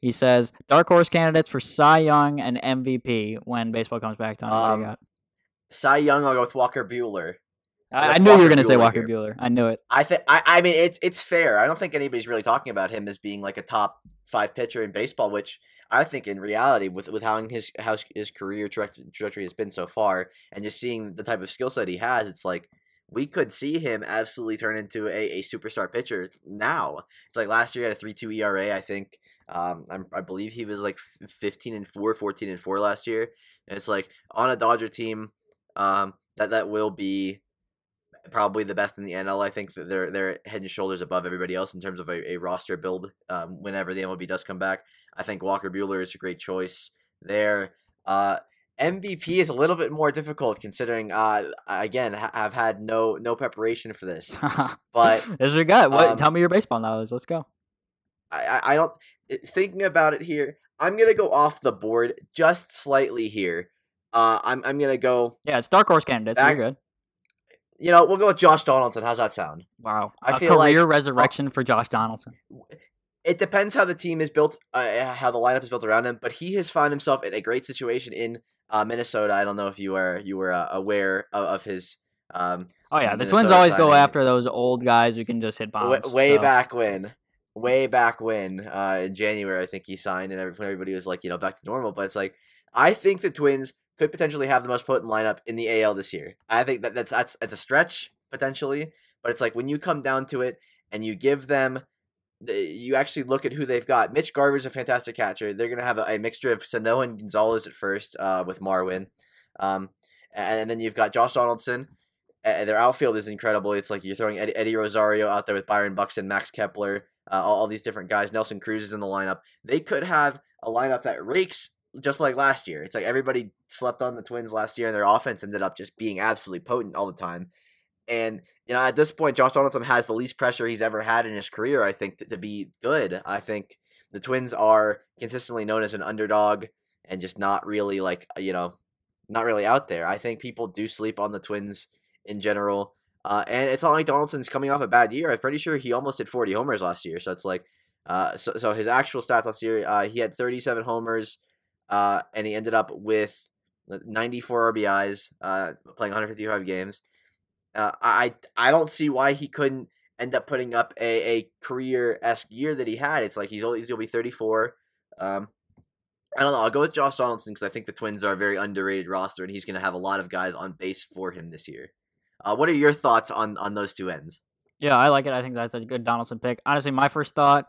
He says dark horse candidates for Cy Young and MVP when baseball comes back. Donnie, um, Cy Young, I'll go with Walker Buehler. I, I knew you were going to say Walker here. Buehler. I knew it. I think. I, I mean, it's it's fair. I don't think anybody's really talking about him as being like a top five pitcher in baseball, which I think in reality, with with how his how his career trajectory has been so far, and just seeing the type of skill set he has, it's like we could see him absolutely turn into a, a superstar pitcher now. It's like last year he had a 3 2 ERA, I think. Um, I'm, i believe he was like 15 and 4, 14 and 4 last year. And it's like on a Dodger team um, that, that will be probably the best in the NL. I think they're, they're head and shoulders above everybody else in terms of a, a roster build um, whenever the MLB does come back. I think Walker Buehler is a great choice there. Uh, MVP is a little bit more difficult considering uh again ha- I've had no no preparation for this. But as we got, what um, tell me your baseball knowledge. Let's go. I I don't thinking about it here. I'm gonna go off the board just slightly here. Uh, I'm I'm gonna go. Yeah, it's dark horse candidates. Back, You're good. You know, we'll go with Josh Donaldson. How's that sound? Wow, I a feel career like, resurrection uh, for Josh Donaldson. It depends how the team is built, uh, how the lineup is built around him. But he has found himself in a great situation in uh, Minnesota. I don't know if you were you were uh, aware of, of his. Um, oh yeah, the Minnesota Twins always go after those old guys who can just hit bombs. Way, way so. back when, way back when, uh, in January, I think he signed, and everybody was like, you know, back to normal. But it's like, I think the Twins could potentially have the most potent lineup in the AL this year. I think that that's that's it's a stretch potentially, but it's like when you come down to it and you give them you actually look at who they've got. Mitch Garver's a fantastic catcher. They're going to have a, a, mixture of Sano and Gonzalez at first uh, with Marwin. Um, and, then you've got Josh Donaldson. Uh, their outfield is incredible. It's like you're throwing Eddie, Eddie Rosario out there with Byron Buxton, Max Kepler, uh, all, all, these different guys. Nelson Cruz is in the lineup. They could have a lineup that rakes just like last year. It's like everybody slept on the Twins last year, and their offense ended up just being absolutely potent all the time. And you know, at this point, Josh Donaldson has the least pressure he's ever had in his career. I think to, be good. I think the Twins are consistently known as an underdog and just not really like you know, not really out there. I think people do sleep on the Twins in general. Uh, and it's not like Donaldson's coming off a bad year. I'm pretty sure he almost hit 40 homers last year. So it's like, uh, so, so his actual stats last year, uh, he had 37 homers, uh, and he ended up with 94 RBIs, uh, playing 155 games. Uh, I I don't see why he couldn't end up putting up a, a career esque year that he had. It's like he's only he's gonna be thirty four. Um, I don't know. I'll go with Josh Donaldson because I think the Twins are a very underrated roster, and he's gonna have a lot of guys on base for him this year. Uh, what are your thoughts on on those two ends? Yeah, I like it. I think that's a good Donaldson pick. Honestly, my first thought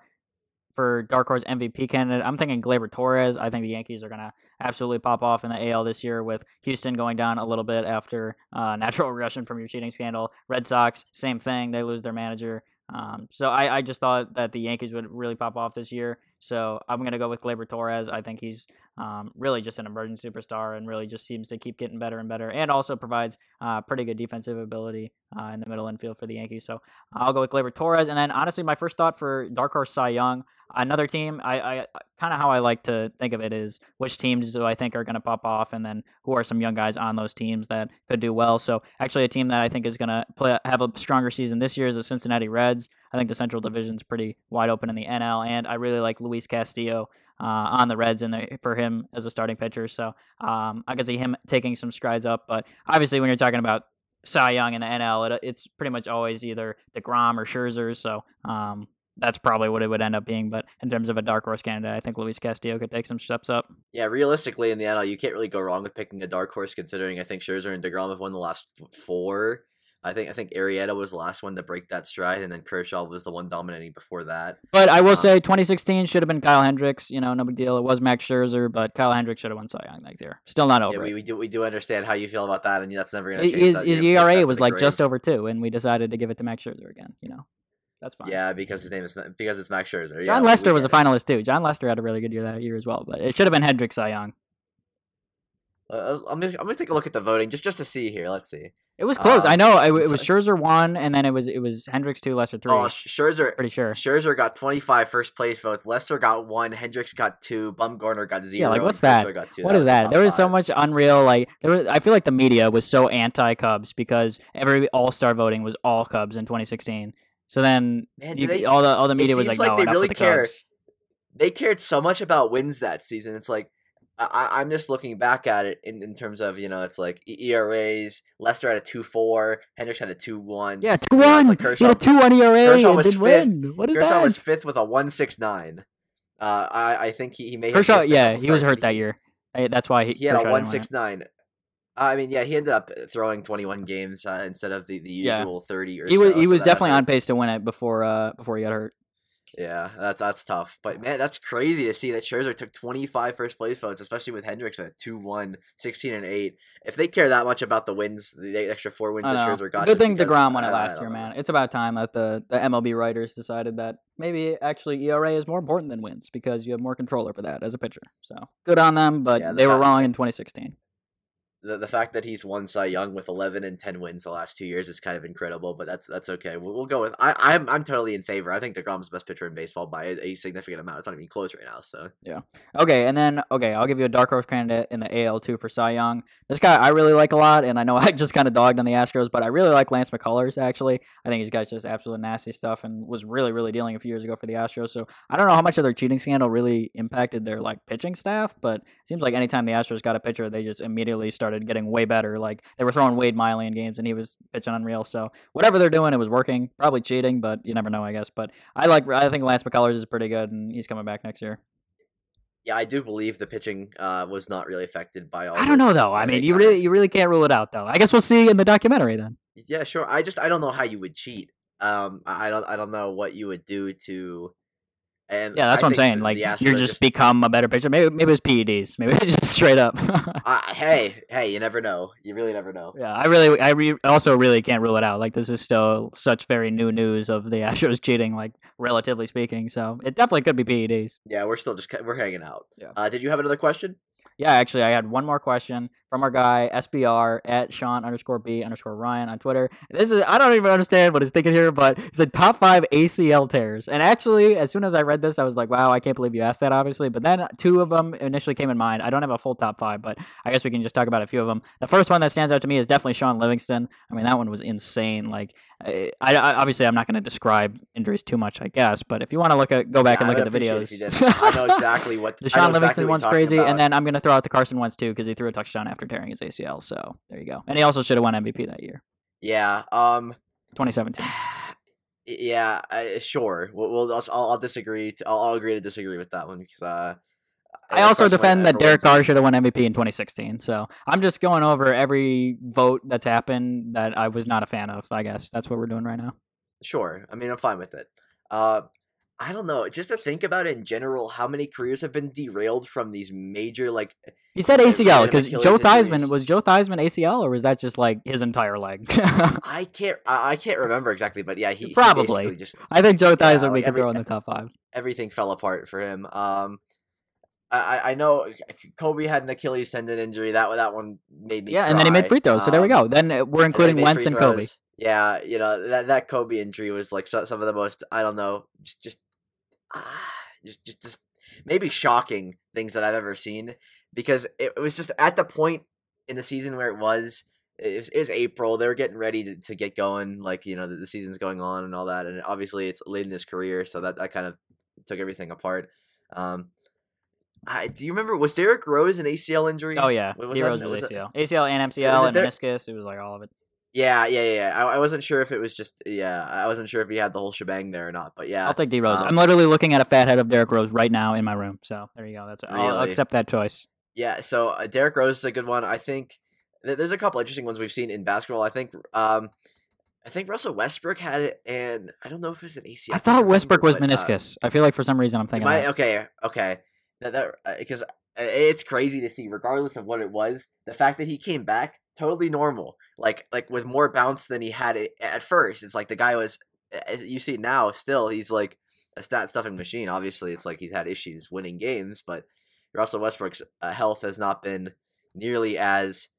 for Dark Horse MVP candidate, I'm thinking Gleyber Torres. I think the Yankees are gonna absolutely pop off in the AL this year with Houston going down a little bit after uh, natural regression from your cheating scandal. Red Sox, same thing. They lose their manager. Um, so I, I just thought that the Yankees would really pop off this year. So I'm going to go with Gleyber Torres. I think he's um, really just an emerging superstar and really just seems to keep getting better and better and also provides uh, pretty good defensive ability uh, in the middle infield for the Yankees. So I'll go with Gleyber Torres. And then honestly, my first thought for Dark Horse Cy Young, another team i, I kind of how i like to think of it is which teams do i think are going to pop off and then who are some young guys on those teams that could do well so actually a team that i think is going to play have a stronger season this year is the cincinnati reds i think the central division is pretty wide open in the nl and i really like luis castillo uh, on the Reds and for him as a starting pitcher. So um, I could see him taking some strides up. But obviously, when you're talking about Cy Young in the NL, it, it's pretty much always either DeGrom or Scherzer. So um, that's probably what it would end up being. But in terms of a dark horse candidate, I think Luis Castillo could take some steps up. Yeah, realistically in the NL, you can't really go wrong with picking a dark horse, considering I think Scherzer and Degrom have won the last four. I think I think Arrieta was the last one to break that stride, and then Kershaw was the one dominating before that. But I will um, say, 2016 should have been Kyle Hendricks. You know, no big deal. It was Max Scherzer, but Kyle Hendricks should have won Cy Young that year. Still not over. Yeah, we, we, do we do understand how you feel about that, and that's never going to change. His, his ERA was like just over two, and we decided to give it to Max Scherzer again. You know. That's fine. Yeah, because his name is because it's Max Scherzer. Yeah, Lester was a finalist too. Jon Lester had a really good year that year as well, but it should have been Hendricks Cy Young. Uh, I'm gonna, I'm gonna take a look at the voting just just to see here. Let's see. It was close. Um, I know it, it was Scherzer one, and then it was it was Hendricks two, Lester three. Oh, Scherzer, pretty sure. Scherzer got 25 first place votes. Lester got one. Hendricks got two. Bumgarner got zero. Yeah, like what's that? What that is that? There was so much unreal. Like there was. I feel like the media was so anti Cubs because every All Star voting was all Cubs in 2016. So then Man, you, they, all the all the media was like, like no, they really the care. Cubs. They cared so much about wins that season. It's like I, am just looking back at it in, in terms of you know it's like ERAs. Lester had a two four. Hendricks had a two one. Yeah, two one. Like Kershaw, he had a two one ERA Kershaw was fifth. Win. What is Kershaw that? was fifth with a one six nine. Uh, I I think he, he may Kershaw. Yeah, he was hurt that year. That's why he, he had Kershaw a one six nine. I mean, yeah, he ended up throwing 21 games uh, instead of the, the usual yeah. 30 or he was so, he was so definitely on pace to win it before uh before he got hurt. Yeah, that's that's tough. But man, that's crazy to see that Scherzer took 25 first place votes, especially with Hendricks at 2-1, 16 and 8. If they care that much about the wins, the extra four wins that Scherzer got. Good thing DeGrom won it last year, know. man. It's about time that the, the MLB writers decided that maybe actually ERA is more important than wins because you have more control over that as a pitcher. So good on them, but yeah, they were wrong in 2016 the, the fact that he's won Cy Young with 11 and 10 wins the last two years is kind of incredible, but that's that's okay. We'll, we'll go with I I'm I'm totally in favor. I think Degrom's best pitcher in baseball by a, a, significant amount. It's not even close right now. So yeah, okay, and then okay, I'll give you a dark horse candidate in the AL two for Cy Young. This guy I really like a lot, and I know I just kind of dogged on the Astros, but I really like Lance McCullers. Actually, I think he's got just absolute nasty stuff, and was really really dealing a few years ago for the Astros. So I don't know how much of their cheating scandal really impacted their like pitching staff, but it seems like anytime the Astros got a pitcher, they just immediately started getting way better like they were throwing Wade Miley in games and he was pitching unreal. So whatever they're doing, it was working. Probably cheating, but you never know, I guess. But I like I think Lance McCullers is pretty good and he's coming back next year. Yeah, I do believe the pitching uh, was not really affected by all. I don't know though. I mean, you really you really can't rule it out though. I guess we'll see in the documentary then. Yeah, sure. I just I don't know how you would cheat. Um, I don't I don't know what you would do to and yeah, that's I what I'm saying. Like you're just, just, become a better pitcher. Maybe maybe it's PEDs. Maybe it's just straight up. uh, hey, hey, you never know. You really never know. Yeah, I really, I re- also really can't rule it out. Like this is still such very new news of the Astros cheating, like relatively speaking. So it definitely could be PEDs. Yeah, we're still just we're hanging out. Yeah. Uh, did you have another question? Yeah, actually, I had one more question from our guy SBR at Sean underscore B underscore Ryan on Twitter. This is I don't even understand what he's thinking here, but it's a top five ACL tears. And actually, as soon as I read this, I was like, wow, I can't believe you asked that. Obviously, but then two of them initially came in mind. I don't have a full top five, but I guess we can just talk about a few of them. The first one that stands out to me is definitely Shaun Livingston. I mean, that one was insane. Like, I, I obviously I'm not going to describe injuries too much, I guess, but if you want to look at go back yeah, and look at the videos, I know exactly what the Shaun Livingston exactly one's crazy, about. and then I'm going to throw out the Carson Wentz too because he threw a touchdown after tearing his ACL. So there you go. And he also should have won MVP that year. Yeah. Um. 2017. Yeah. Uh, sure. We'll. we'll I'll, I'll, disagree. To, I'll, I'll, agree to disagree with that one because. Uh, I also defend that Derek Carr should have won MVP in 2016. So I'm just going over every vote that's happened that I was not a fan of. I guess that's what we're doing right now. Sure. I mean, I'm fine with it. Uh, I don't know. Just to think about it in general, how many careers have been derailed from these major like He said ACL because Joe Theismann was Joe Theismann ACL or was that just like his entire leg? I can't I, can't remember exactly, but yeah, he, he Probably. basically just I think Joe Yeah, Theismann we like could every- throw in the top five. everything fell apart for him. Um, I I- know Kobe had an Achilles tendon injury. That that one made me Yeah, and then he made free throws. So there we Um, go. Then uh, we're and including made Wentz and Kobe. Yeah, you know that that Kobe injury was like so, some of the most I don't know, just just ah, just just, just maybe shocking things that I've ever seen because it, it was just at the point in the season where it was. It was, it was April. They were getting ready to, to get going, like you know the, the season's going on and all that. And obviously, it's late in his career, so that, that kind of took everything apart. Um, I, do you remember was Derrick Rose an ACL injury? Oh yeah, was he that- rose was it- ACL, ACL and MCL it and there- meniscus. It was like all of it. Yeah, yeah, yeah. I, I wasn't sure if it was just yeah. I wasn't sure if he had the whole shebang there or not. But yeah, I'll take D Rose. um, I'm literally looking at a fat head of Derrick Rose right now in my room. So there you go. That's I'll, I'll accept that choice. Yeah, so uh, Derrick Rose is a good one. I think th- there's a couple interesting ones we've seen in basketball. I think um I think Russell Westbrook had it and I don't know if it's an ACL. I thought Westbrook was remember, but, uh, meniscus. I feel like for some reason I'm thinking. might- that. okay, okay. That that uh, because uh, it's crazy to see regardless of what it was, the fact that he came back totally normal. Like like with more bounce than he had it at first. It's like the guy was as you see now still he's like a stat stuffing machine. Obviously, it's like he's had issues winning games, but Russell Westbrook's uh, health has not been nearly as.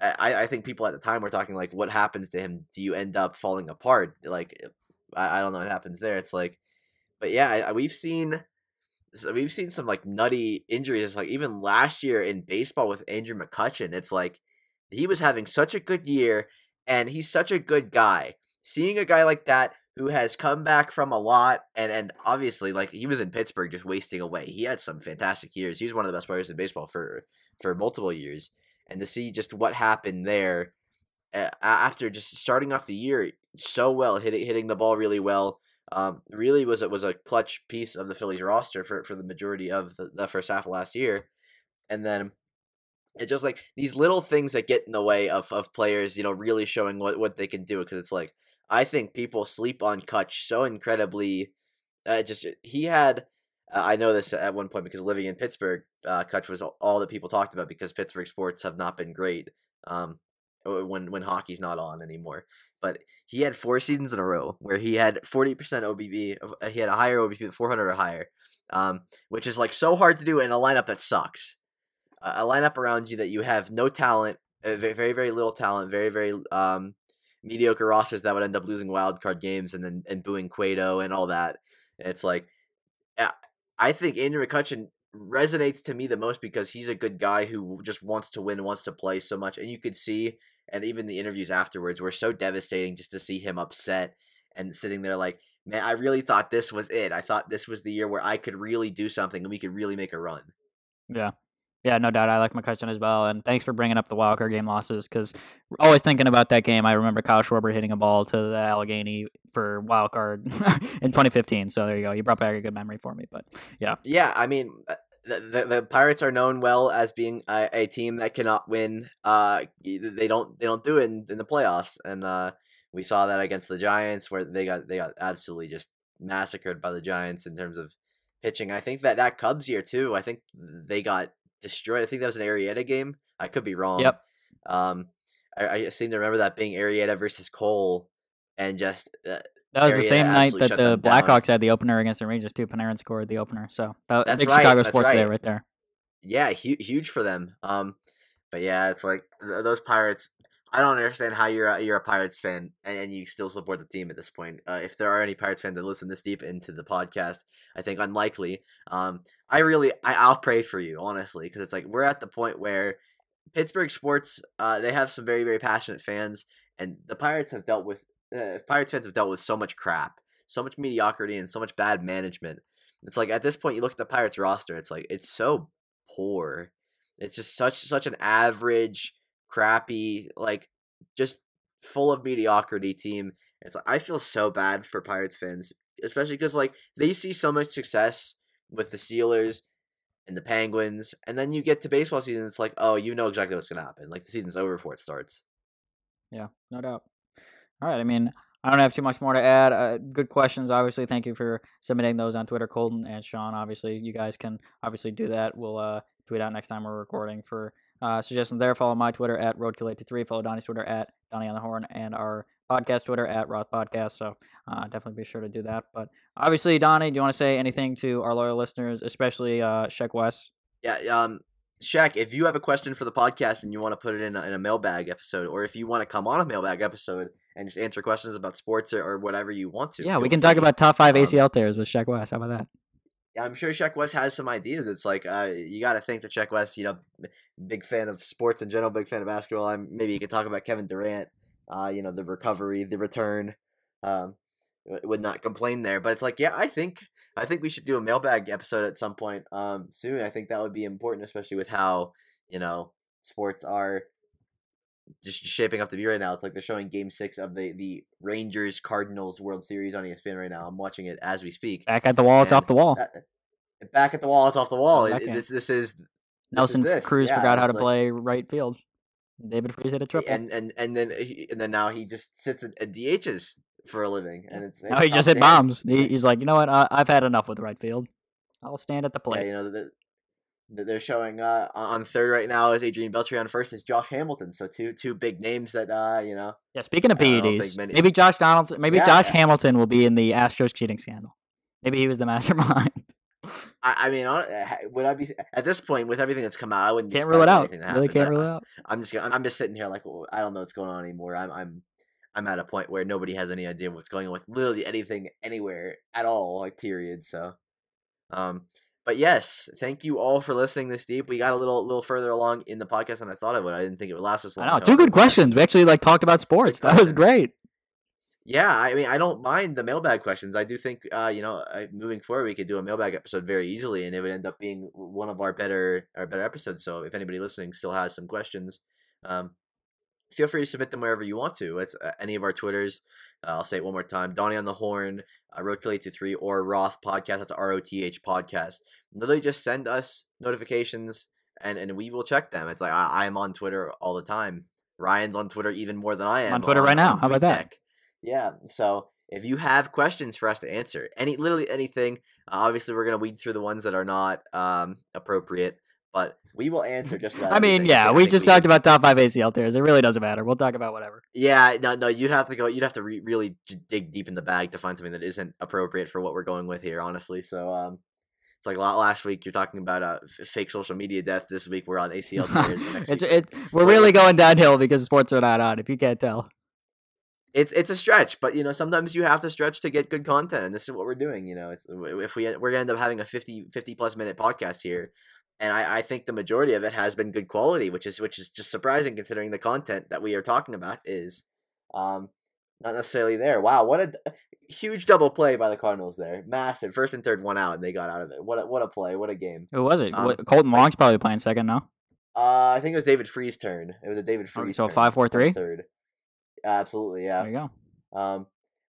Uh, I, I think people at the time were talking like, what happens to him? Do you end up falling apart? Like, I, I don't know what happens there. It's like, but yeah, I- we've seen, so we've seen some like nutty injuries. Like even last year in baseball with Andrew McCutchen, it's like he was having such a good year, and he's such a good guy. Seeing a guy like that who has come back from a lot and and obviously like he was in Pittsburgh just wasting away. He had some fantastic years. He was one of the best players in baseball for for multiple years. And to see just what happened there after just starting off the year so well, hitting hitting the ball really well, um, really was it was a clutch piece of the Phillies roster for for the majority of the, the first half of last year. And then it's just like these little things that get in the way of, of players, you know, really showing what, what they can do. Because it's like I think people sleep on Kutch so incredibly. Uh, just he had, uh, I know this at one point because living in Pittsburgh, uh, Kutch was all, all that people talked about because Pittsburgh sports have not been great. Um, when when hockey's not on anymore, but he had four seasons in a row where he had forty percent OBP. uh, He had a higher four hundred or higher, um, which is like so hard to do in a lineup that sucks. A lineup around you that you have no talent, uh, very very very little talent, very very um mediocre rosters that would end up losing wild card games and then and booing Cueto and all that. It's like, I think Andrew McCutchen resonates to me the most because he's a good guy who just wants to win, wants to play so much, and you could see, and even the interviews afterwards were so devastating just to see him upset and sitting there like, man, I really thought this was it. I thought this was the year where I could really do something and we could really make a run. Yeah. Yeah, no doubt. I like McCutchen as well. And thanks for bringing up the wildcard game losses because always thinking about that game. I remember Kyle Schwarber hitting a ball to the Allegheny for wildcard in 2015. So there you go. You brought back a good memory for me. But yeah. Yeah, I mean, uh, the, the, the Pirates are known well as being a, a team that cannot win. Uh, they don't they don't do it in, in the playoffs, and uh, we saw that against the Giants where they got they got absolutely just massacred by the Giants in terms of pitching. I think that that Cubs year too. I think they got destroyed. I think that was an Arrieta game. I could be wrong. Yep. Um, I, I seem to remember that being Arrieta versus Cole, and just uh, That was the same night that the. Blackhawks had the opener against the Rangers too. Panarin scored the opener. So that, That's big right, Chicago that's sports day right. right there. yeah, hu- huge for them. Um, but yeah, it's like th- those Pirates. I don't understand how you're a, you're a Pirates fan and, and you still support the team at this point. Uh, if there are any Pirates fans that listen this deep into the podcast, I think unlikely. Um, I really I, I'll pray for you honestly because it's like we're at the point where Pittsburgh sports uh, they have some very very passionate fans and the Pirates have dealt with uh, Pirates fans have dealt with so much crap, so much mediocrity and so much bad management. It's like at this point you look at the Pirates roster, it's like it's so poor. It's just such such an average, crappy, like just full of mediocrity team. It's like I feel so bad for Pirates fans, especially because like they see so much success with the Steelers and the Penguins, and then you get to baseball season, it's like, oh, you know exactly what's gonna happen. Like the season's over before it starts. Yeah, no doubt. All right. I mean, I don't have too much more to add. Uh, good questions, obviously. Thank you for submitting those on Twitter, Colton and Sean. Obviously, you guys can obviously do that. We'll uh, tweet out next time we're recording for uh, suggestions there. Follow my Twitter at roadkill83. Follow Donnie's Twitter at Donnie on the Horn and our podcast Twitter at Roth Podcast. So uh, definitely be sure to do that. But obviously, Donnie, do you want to say anything to our loyal listeners, especially uh, Sheck West? Yeah, um, Shaq, if you have a question for the podcast and you want to put it in a, in a mailbag episode, or if you want to come on a mailbag episode and just answer questions about sports or, or whatever you want to, Yeah, feel we can free. talk about top five Um, ACL tears with Sheck West. How about that? Yeah, I'm sure Shaq West has some ideas. It's like uh, you got to think that Shaq West, you know, big fan of sports in general, big fan of basketball. I'm, maybe you could talk about Kevin Durant, uh, you know, the recovery, the return. Um, would not complain there, but it's like, yeah, I think I think we should do a mailbag episode at some point um, soon. I think that would be important, especially with how you know sports are just shaping up to be right now. It's like they're showing Game Six of the the Rangers Cardinals World Series on ESPN right now. I'm watching it as we speak. Back at the wall, it's off the wall. That- back at the wall, it's off the wall. It- this this is this Nelson is this. Cruz yeah, forgot how to like- play right field. David Freese hit a triple. and and and then he, and then now he just sits at, at DHs for a living, and it's now he just hit bombs. He, he's like, you know what? I, I've had enough with right field. I'll stand at the Yeah, plate. you know the, they're showing uh, on third right now is Adrian Beltre on first is Josh Hamilton. So two two big names that uh you know Yeah, speaking of PEDs, many- maybe Josh Donaldson, maybe Yeah, Josh yeah. Hamilton will be in the Astros cheating scandal. Maybe he was the mastermind. I, I mean uh, would I be at this point with everything that's come out I wouldn't can't rule it out. Really can't rule it out. I'm just gonna, I'm just sitting here like well, I don't know what's going on anymore. I'm I'm I'm at a point where nobody has any idea what's going on with literally anything anywhere at all. Like period. So, um, but yes, thank you all for listening this deep. We got a little little further along in the podcast than I thought it would. I didn't think it would last this long. I know. Two good questions. We actually like talked about sports. That was great. Yeah, I mean, I don't mind the mailbag questions. I do think, uh, you know, uh, moving forward, we could do a mailbag episode very easily, and it would end up being one of our better our better episodes. So, if anybody listening still has some questions, um, feel free to submit them wherever you want to. It's uh, any of our Twitters. Uh, I'll say it one more time: Donnie on the Horn, uh, Road to Three, or Roth Podcast. That's R O T H Podcast. Literally, just send us notifications, and and we will check them. It's like I, am on Twitter all the time. Ryan's on Twitter even more than I am. on Twitter right now. How about that? TweetDeck. Yeah. So if you have questions for us to answer, any literally anything, uh, obviously we're gonna weed through the ones that are not um, appropriate, but we will answer just about. I mean, yeah, we just did- talked about top five ACL tears. It really doesn't matter. We'll talk about whatever. Yeah, no, no, you'd have to go. You'd have to re- really dig deep in the bag to find something that isn't appropriate for what we're going with here. Honestly, so um, it's like la- last week you're talking about uh, fake social media death. This week we're on ACL tears. it's it's we're really going downhill because sports are not on. If you can't tell, it's it's a stretch, but you know sometimes you have to stretch to get good content, and this is what we're doing. You know, it's if we we're gonna end up having a 50, 50 plus minute podcast here, and I, I think the majority of it has been good quality, which is which is just surprising considering the content that we are talking about is, um, not necessarily there. Wow, what a huge double play by the Cardinals there, massive first and third one out, and they got out of it. What a, what a play, what a game. who was it? Um, What- Kolten Wong's probably playing second now. Uh, I think it was David Free's turn. It was a David Freese. so turn five, four, on three? Third. Absolutely, yeah. There you go. Um,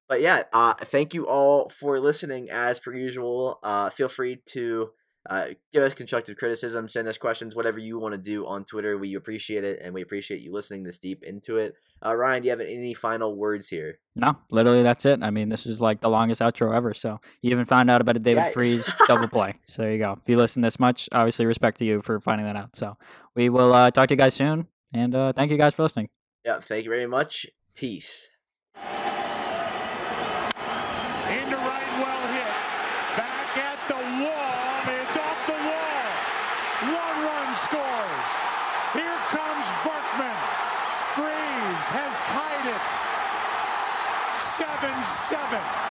but yeah, uh, thank you all for listening as per usual. Uh, feel free to uh, give us constructive criticism, send us questions, whatever you want to do on Twitter. We appreciate it, and we appreciate you listening this deep into it. Uh, Ryan, do you have any final words here? No, literally that's it. I mean, this is like the longest outro ever. So you even found out about a David Yeah. Freese double play. So there you go. If you listen this much, obviously respect to you for finding that out. So we will uh, talk to you guys soon, and uh, thank you guys for listening. Yeah, thank you very much. Peace. 7-7.